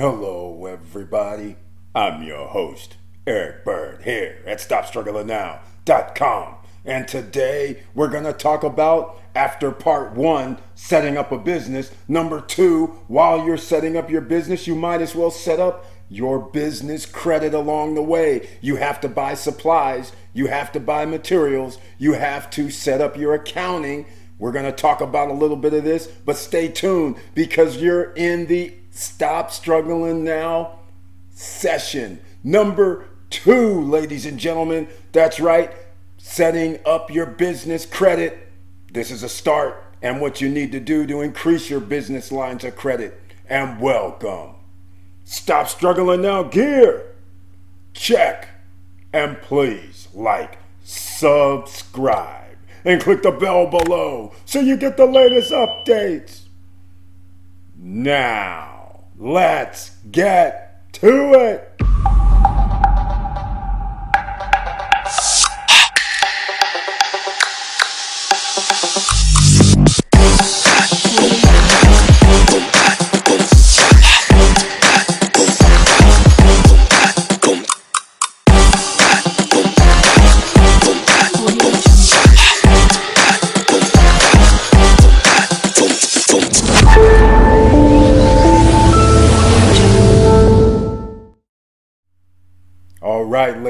Hello, everybody. I'm your host, Eric Bird, here at StopStrugglingNow.com. And today we're going to talk about, after part one, setting up a business. Number two, while you're setting up your business, you might as well set up your business credit along the way. You have to buy supplies, you have to buy materials, you have to set up your accounting. We're going to talk about a little bit of this, but stay tuned because you're in the Stop Struggling Now session. Number two, ladies and gentlemen. That's right, setting up your business credit. This is a start and what you need to do to increase your business lines of credit. And welcome. Stop struggling now, gear. Check. And please like, subscribe and click the bell below so you get the latest updates. Now, let's get to it.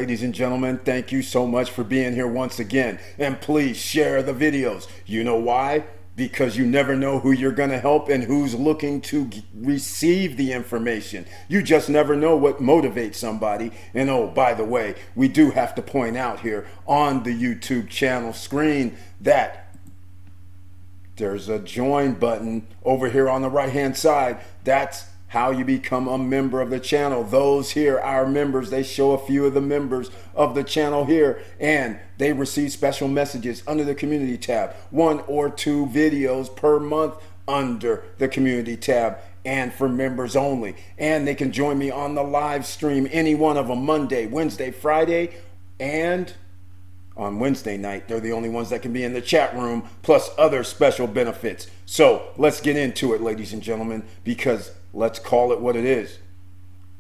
Ladies and gentlemen, thank you so much for being here once again. And please share the videos. You know why? Because you never know who you're going to help and who's looking to g- receive the information. You just never know what motivates somebody. And oh, by the way, we do have to point out here on the YouTube channel screen that there's a join button over here on the right hand side. That's how you become a member of the channel. Those here, our members, they show a few of the members of the channel here and they receive special messages under the community tab. One or two videos per month under the community tab and for members only. And they can join me on the live stream, any one of them, Monday, Wednesday, Friday, and on Wednesday night. They're the only ones that can be in the chat room, plus other special benefits. So let's get into it, ladies and gentlemen, because let's call it what it is.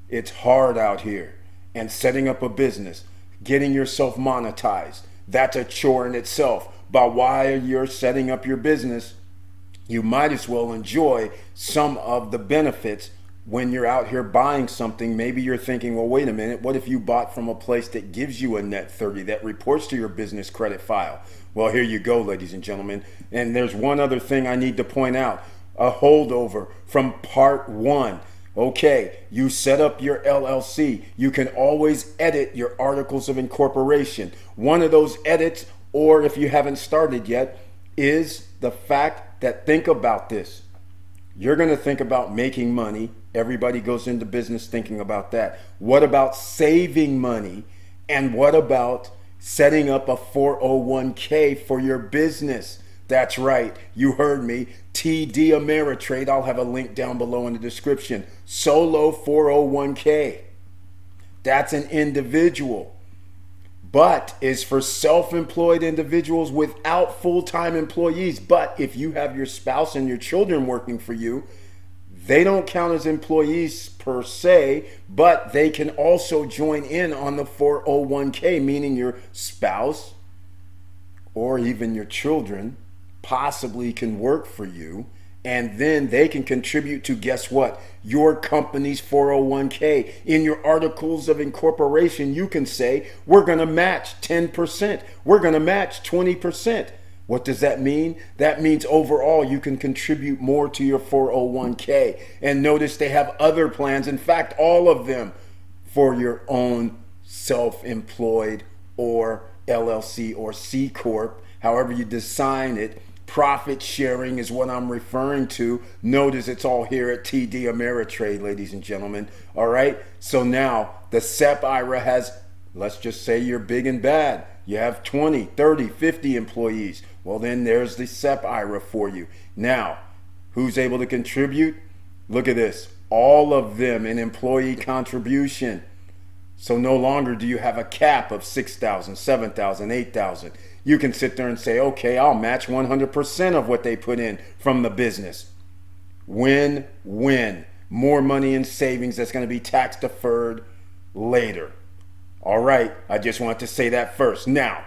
It's hard out here. And setting up a business, getting yourself monetized, that's a chore in itself. But while you're setting up your business, you might as well enjoy some of the benefits when you're out here buying something, maybe you're thinking, well, wait a minute, what if you bought from a place that gives you a net 30 that reports to your business credit file? Well, here you go, ladies and gentlemen. And there's one other thing I need to point out a holdover from part one. Okay, you set up your LLC. You can always edit your articles of incorporation. One of those edits, or if you haven't started yet, is the fact that think about this. You're going to think about making money. Everybody goes into business thinking about that. What about saving money? And what about setting up a 401k for your business? That's right. You heard me. TD Ameritrade. I'll have a link down below in the description. Solo 401k. That's an individual, but is for self employed individuals without full time employees. But if you have your spouse and your children working for you, they don't count as employees per se, but they can also join in on the 401k, meaning your spouse or even your children possibly can work for you and then they can contribute to guess what your company's 401k in your articles of incorporation you can say we're going to match 10% we're going to match 20% what does that mean? That means overall you can contribute more to your 401k and notice they have other plans in fact all of them for your own self-employed or llc or c corp however you design it Profit sharing is what I'm referring to. Notice it's all here at TD Ameritrade, ladies and gentlemen. All right. So now the SEP IRA has, let's just say you're big and bad. You have 20, 30, 50 employees. Well, then there's the SEP IRA for you. Now, who's able to contribute? Look at this. All of them in employee contribution. So no longer do you have a cap of 6,000, 7,000, 8,000 you can sit there and say, okay, I'll match 100% of what they put in from the business. Win win. more money in savings that's going to be tax deferred later. All right, I just want to say that first. Now,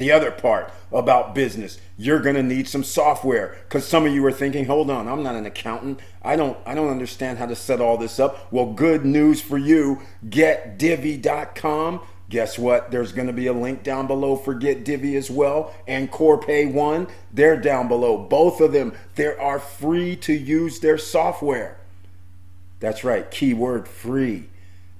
the other part about business, you're going to need some software cuz some of you are thinking, "Hold on, I'm not an accountant. I don't I don't understand how to set all this up." Well, good news for you. GetDivvy.com Guess what? There's going to be a link down below for Get Divvy as well and Corpay One. They're down below. Both of them, they are free to use their software. That's right, keyword free.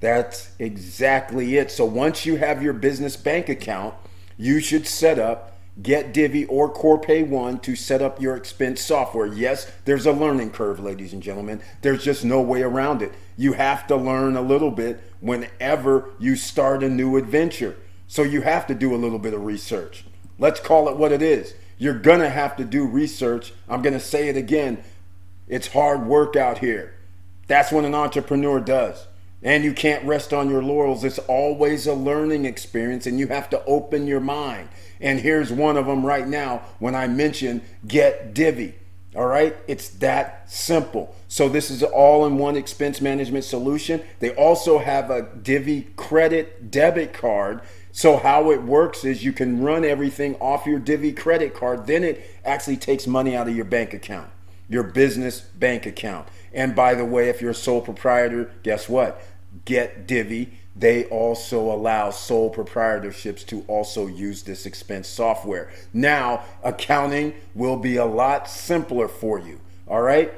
That's exactly it. So once you have your business bank account, you should set up Get Divvy or Corpay One to set up your expense software. Yes, there's a learning curve, ladies and gentlemen. There's just no way around it. You have to learn a little bit whenever you start a new adventure. So you have to do a little bit of research. Let's call it what it is. You're going to have to do research. I'm going to say it again. It's hard work out here. That's what an entrepreneur does. And you can't rest on your laurels. It's always a learning experience, and you have to open your mind. And here's one of them right now when I mention Get Divvy. All right, it's that simple. So, this is all in one expense management solution. They also have a Divvy credit debit card. So, how it works is you can run everything off your Divvy credit card, then it actually takes money out of your bank account, your business bank account. And by the way, if you're a sole proprietor, guess what? Get Divvy they also allow sole proprietorships to also use this expense software. Now, accounting will be a lot simpler for you. All right?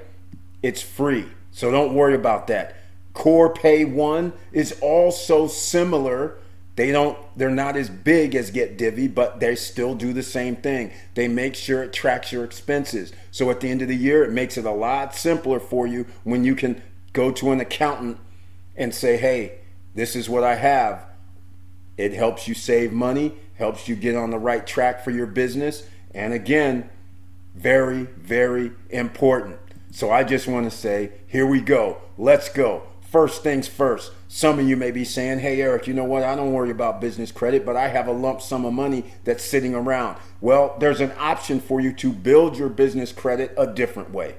It's free. So don't worry about that. Corpay One is also similar. They don't they're not as big as Get Divvy, but they still do the same thing. They make sure it tracks your expenses. So at the end of the year, it makes it a lot simpler for you when you can go to an accountant and say, "Hey, this is what I have. It helps you save money, helps you get on the right track for your business. And again, very, very important. So I just want to say, here we go. Let's go. First things first. Some of you may be saying, hey, Eric, you know what? I don't worry about business credit, but I have a lump sum of money that's sitting around. Well, there's an option for you to build your business credit a different way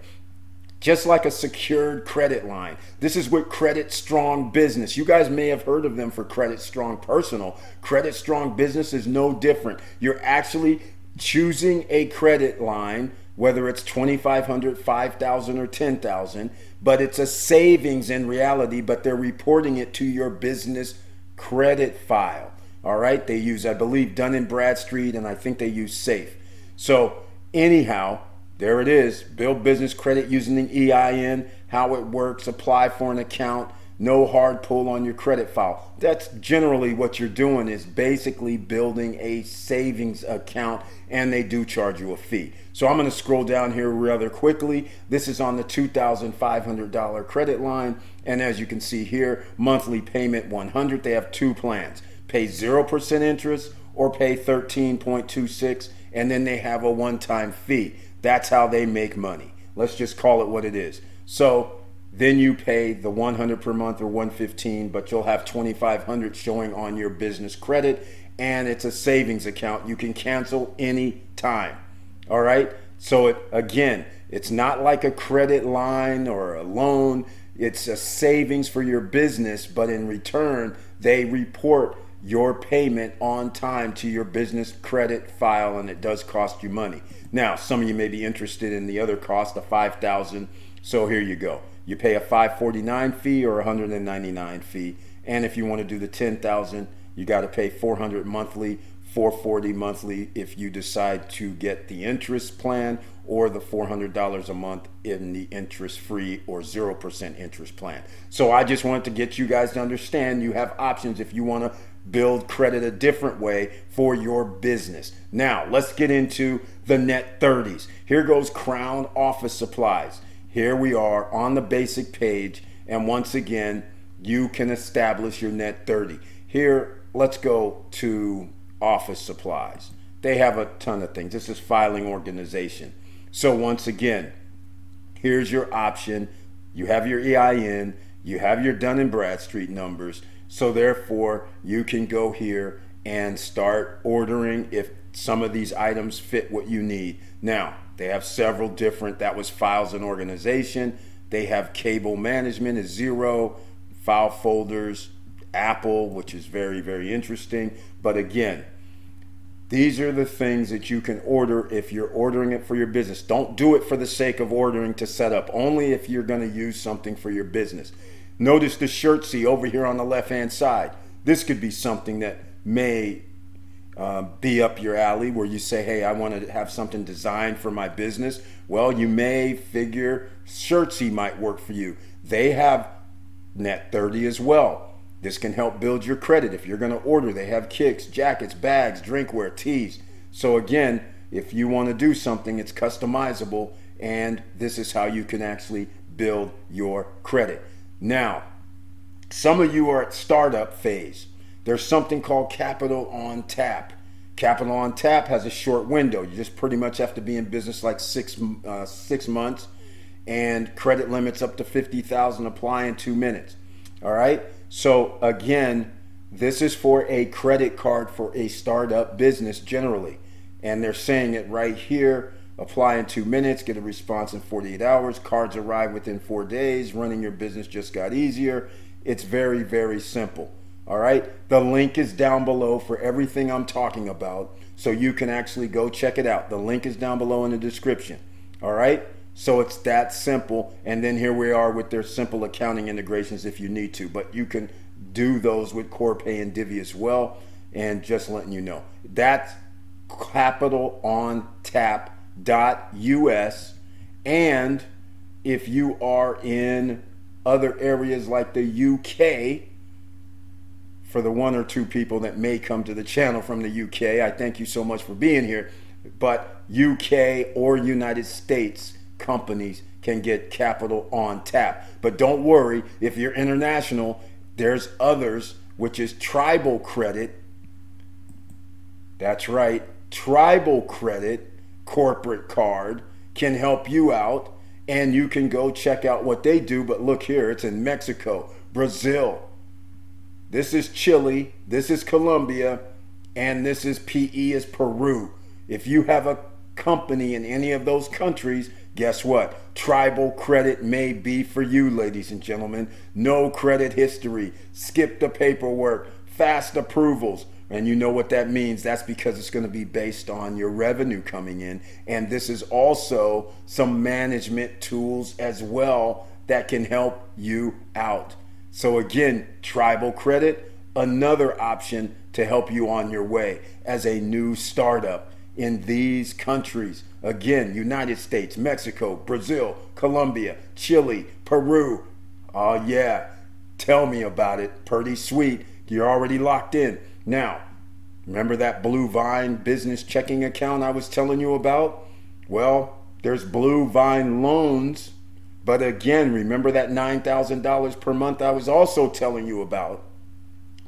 just like a secured credit line. This is with Credit Strong Business. You guys may have heard of them for Credit Strong Personal. Credit Strong Business is no different. You're actually choosing a credit line whether it's 2500 5000 or 10000 but it's a savings in reality but they're reporting it to your business credit file. All right? They use i believe dun and bradstreet and i think they use safe. So anyhow there it is. Build business credit using the EIN, how it works, apply for an account, no hard pull on your credit file. That's generally what you're doing is basically building a savings account and they do charge you a fee. So I'm going to scroll down here rather quickly. This is on the $2,500 credit line and as you can see here, monthly payment 100. They have two plans. Pay 0% interest or pay 13.26 and then they have a one-time fee. That's how they make money. Let's just call it what it is. So then you pay the 100 per month or 115, but you'll have 2500 showing on your business credit and it's a savings account. You can cancel any time. All right? So it again, it's not like a credit line or a loan. It's a savings for your business, but in return, they report your payment on time to your business credit file and it does cost you money. Now, some of you may be interested in the other cost of 5000 so here you go. You pay a 549 fee or 199 fee and if you want to do the 10000 you got to pay 400 monthly 440 monthly if you decide to get the interest plan or the $400 a month in the interest free or 0% interest plan. So I just wanted to get you guys to understand you have options if you want to build credit a different way for your business. Now, let's get into the net 30s. Here goes Crown Office Supplies. Here we are on the basic page, and once again, you can establish your net 30. Here, let's go to office supplies. They have a ton of things. This is filing organization. So, once again, here's your option. You have your EIN, you have your Dun and Bradstreet numbers so therefore, you can go here and start ordering if some of these items fit what you need. Now, they have several different, that was files and organization. They have cable management is zero, file folders, Apple, which is very, very interesting. But again, these are the things that you can order if you're ordering it for your business. Don't do it for the sake of ordering to set up, only if you're going to use something for your business. Notice the Shirtsy over here on the left hand side. This could be something that may uh, be up your alley where you say, hey, I want to have something designed for my business. Well, you may figure Shirtsy might work for you. They have Net 30 as well. This can help build your credit if you're going to order. They have kicks, jackets, bags, drinkware, teas. So, again, if you want to do something, it's customizable, and this is how you can actually build your credit. Now, some of you are at startup phase. There's something called Capital on Tap. Capital on Tap has a short window. You just pretty much have to be in business like six uh, six months, and credit limits up to fifty thousand apply in two minutes. All right. So again, this is for a credit card for a startup business generally. And they're saying it right here. Apply in two minutes, get a response in 48 hours. Cards arrive within four days. Running your business just got easier. It's very, very simple. All right. The link is down below for everything I'm talking about. So you can actually go check it out. The link is down below in the description. All right. So it's that simple. And then here we are with their simple accounting integrations if you need to. But you can do those with Corpay and Divvy as well. And just letting you know. That's capitalontap.us. And if you are in other areas like the UK, for the one or two people that may come to the channel from the UK, I thank you so much for being here. But UK or United States, companies can get capital on tap. But don't worry, if you're international, there's others, which is tribal credit. That's right, tribal credit, corporate card can help you out. And you can go check out what they do. But look here, it's in Mexico, Brazil. This is Chile. This is Colombia. And this is PE is Peru. If you have a company in any of those countries, Guess what? Tribal credit may be for you, ladies and gentlemen. No credit history, skip the paperwork, fast approvals. And you know what that means. That's because it's going to be based on your revenue coming in. And this is also some management tools as well that can help you out. So, again, tribal credit, another option to help you on your way as a new startup in these countries. Again, United States, Mexico, Brazil, Colombia, Chile, Peru. Oh, yeah. Tell me about it. Pretty sweet. You're already locked in. Now, remember that Blue Vine business checking account I was telling you about? Well, there's Blue Vine loans. But again, remember that $9,000 per month I was also telling you about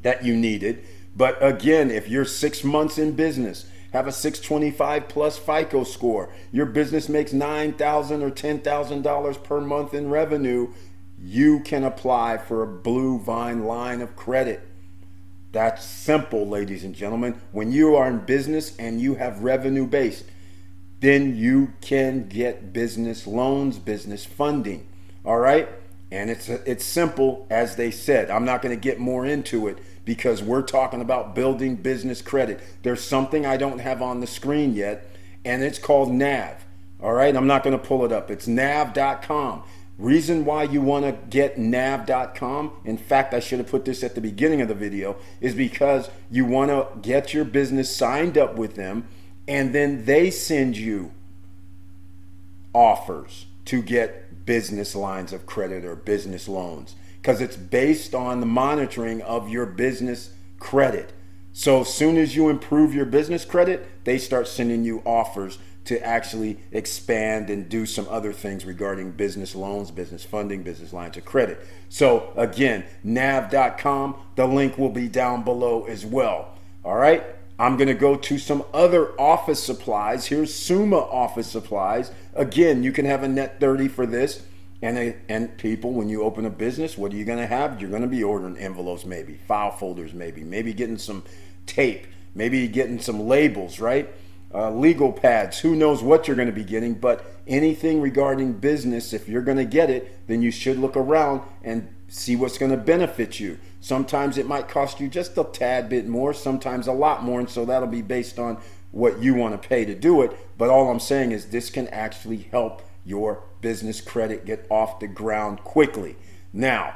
that you needed. But again, if you're six months in business, have a 625 plus FICO score, your business makes $9,000 or $10,000 per month in revenue, you can apply for a Blue Vine line of credit. That's simple, ladies and gentlemen. When you are in business and you have revenue based, then you can get business loans, business funding. All right? And it's it's simple as they said. I'm not going to get more into it because we're talking about building business credit. There's something I don't have on the screen yet, and it's called NAV. All right, I'm not going to pull it up. It's nav.com. Reason why you want to get nav.com, in fact, I should have put this at the beginning of the video, is because you want to get your business signed up with them and then they send you offers to get business lines of credit or business loans because it's based on the monitoring of your business credit. So as soon as you improve your business credit, they start sending you offers to actually expand and do some other things regarding business loans, business funding, business lines of credit. So again, nav.com, the link will be down below as well. All right? I'm going to go to some other office supplies. Here's Summa office supplies. Again, you can have a net 30 for this. And, and people, when you open a business, what are you going to have? You're going to be ordering envelopes, maybe, file folders, maybe, maybe getting some tape, maybe getting some labels, right? uh, legal pads. Who knows what you're going to be getting? But anything regarding business, if you're going to get it, then you should look around and see what's going to benefit you. Sometimes it might cost you just a tad bit more, sometimes a lot more, and so that'll be based on what you want to pay to do it. But all I'm saying is this can actually help your business credit get off the ground quickly. Now,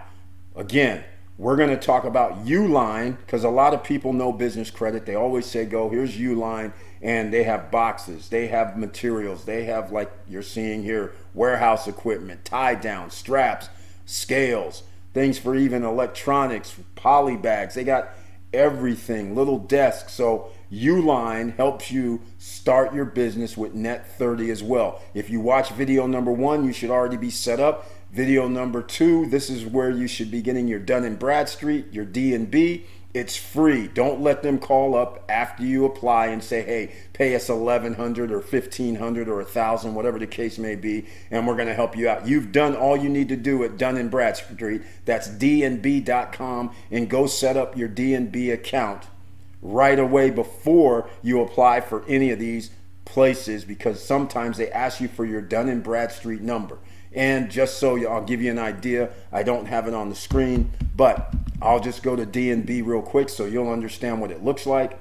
again, we're going to talk about Uline because a lot of people know business credit. They always say, go, here's Uline, and they have boxes, they have materials, they have, like you're seeing here, warehouse equipment, tie down, straps, scales, things for even electronics, poly bags. They got everything, little desks. So Uline helps you start your business with Net 30 as well. If you watch video number one, you should already be set up. Video number two, this is where you should be getting your Dun and Bradstreet, your D&B. It's free. Don't let them call up after you apply and say, "Hey, pay us 1100 or 1500 or a 1000, whatever the case may be, and we're going to help you out." You've done all you need to do at Dun and Bradstreet. That's dnb.com and go set up your D&B account right away before you apply for any of these places because sometimes they ask you for your Dun and Bradstreet number. And just so I'll give you an idea, I don't have it on the screen, but I'll just go to DNB real quick so you'll understand what it looks like.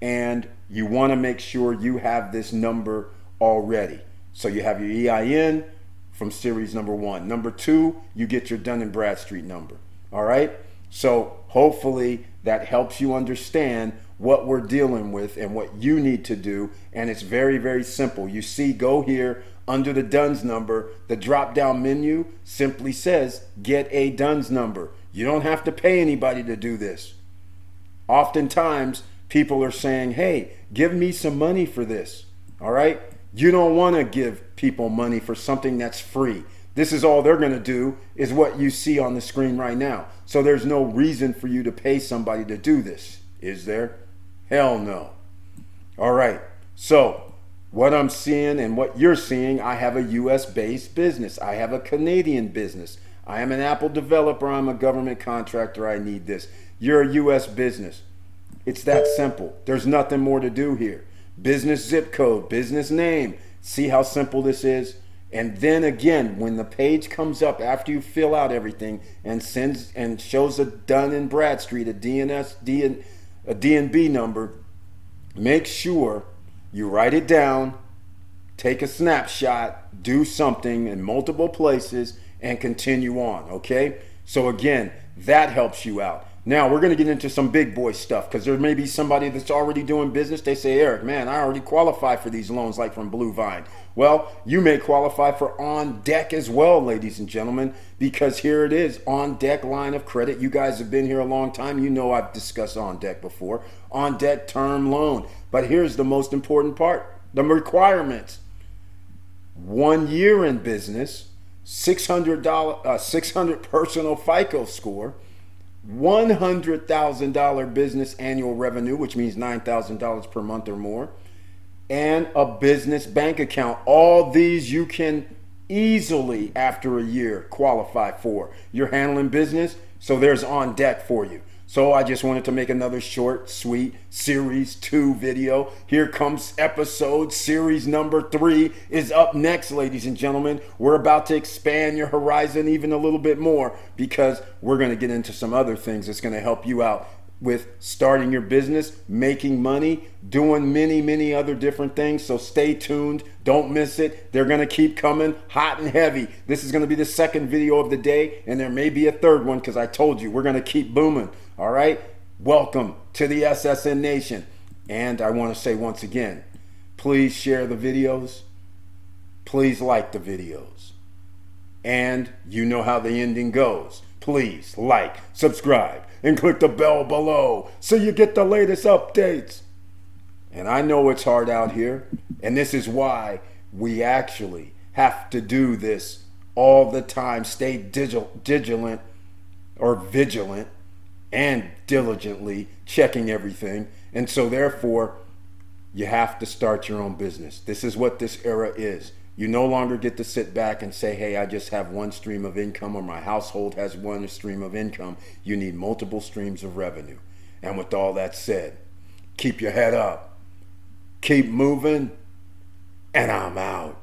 And you want to make sure you have this number already. So you have your EIN from series number one. Number two, you get your Dun and Bradstreet number. All right. So hopefully that helps you understand what we're dealing with and what you need to do. And it's very, very simple. You see, go here under the DUNS number. The drop down menu simply says get a DUNS number. You don't have to pay anybody to do this. Oftentimes, people are saying, hey, give me some money for this. All right? You don't want to give people money for something that's free. This is all they're going to do, is what you see on the screen right now. So there's no reason for you to pay somebody to do this, is there? Hell no. All right. So, what I'm seeing and what you're seeing, I have a US based business, I have a Canadian business. I am an Apple developer, I'm a government contractor, I need this. You're a US business. It's that simple. There's nothing more to do here. Business zip code, business name. See how simple this is? And then again, when the page comes up after you fill out everything and sends and shows a Dun and Bradstreet, a DNS, DN, a DNB number, make sure you write it down, take a snapshot, do something in multiple places, and continue on. Okay? So again, that helps you out. Now we're going to get into some big boy stuff because there may be somebody that's already doing business. They say, Eric, man, I already qualify for these loans like from Blue Vine. Well, you may qualify for OnDeck as well, ladies and gentlemen, because here it is OnDeck line of credit. You guys have been here a long time. You know I've discussed OnDeck before. OnDeck term loan. But here's the most important part the requirements one year in business, $600, uh, 600 personal FICO score $100,000 business annual revenue, which means $9,000 per month or more, and a business bank account. All these you can easily, after a year, qualify for. You're handling business, so there's OnDeck for you. So I just wanted to make another short, sweet series two video. Here comes episode series number three is up next, ladies and gentlemen. We're about to expand your horizon even a little bit more because we're going to get into some other things that's going to help you out with starting your business, making money, doing many, many other different things. So stay tuned. Don't miss it. They're going to keep coming hot and heavy. This is going to be the second video of the day, and there may be a third one because I told you we're going to keep booming. All right? Welcome to the SSN Nation. And I want to say once again, please share the videos. Please like the videos. And you know how the ending goes. Please like, subscribe, and click the bell below so you get the latest updates. And I know it's hard out here, and this is why we actually have to do this all the time. Stay vigilant or vigilant and diligently checking everything. And so, therefore, you have to start your own business. This is what this era is. You no longer get to sit back and say, hey, I just have one stream of income or my household has one stream of income. You need multiple streams of revenue. And with all that said, keep your head up. keep moving, and I'm out.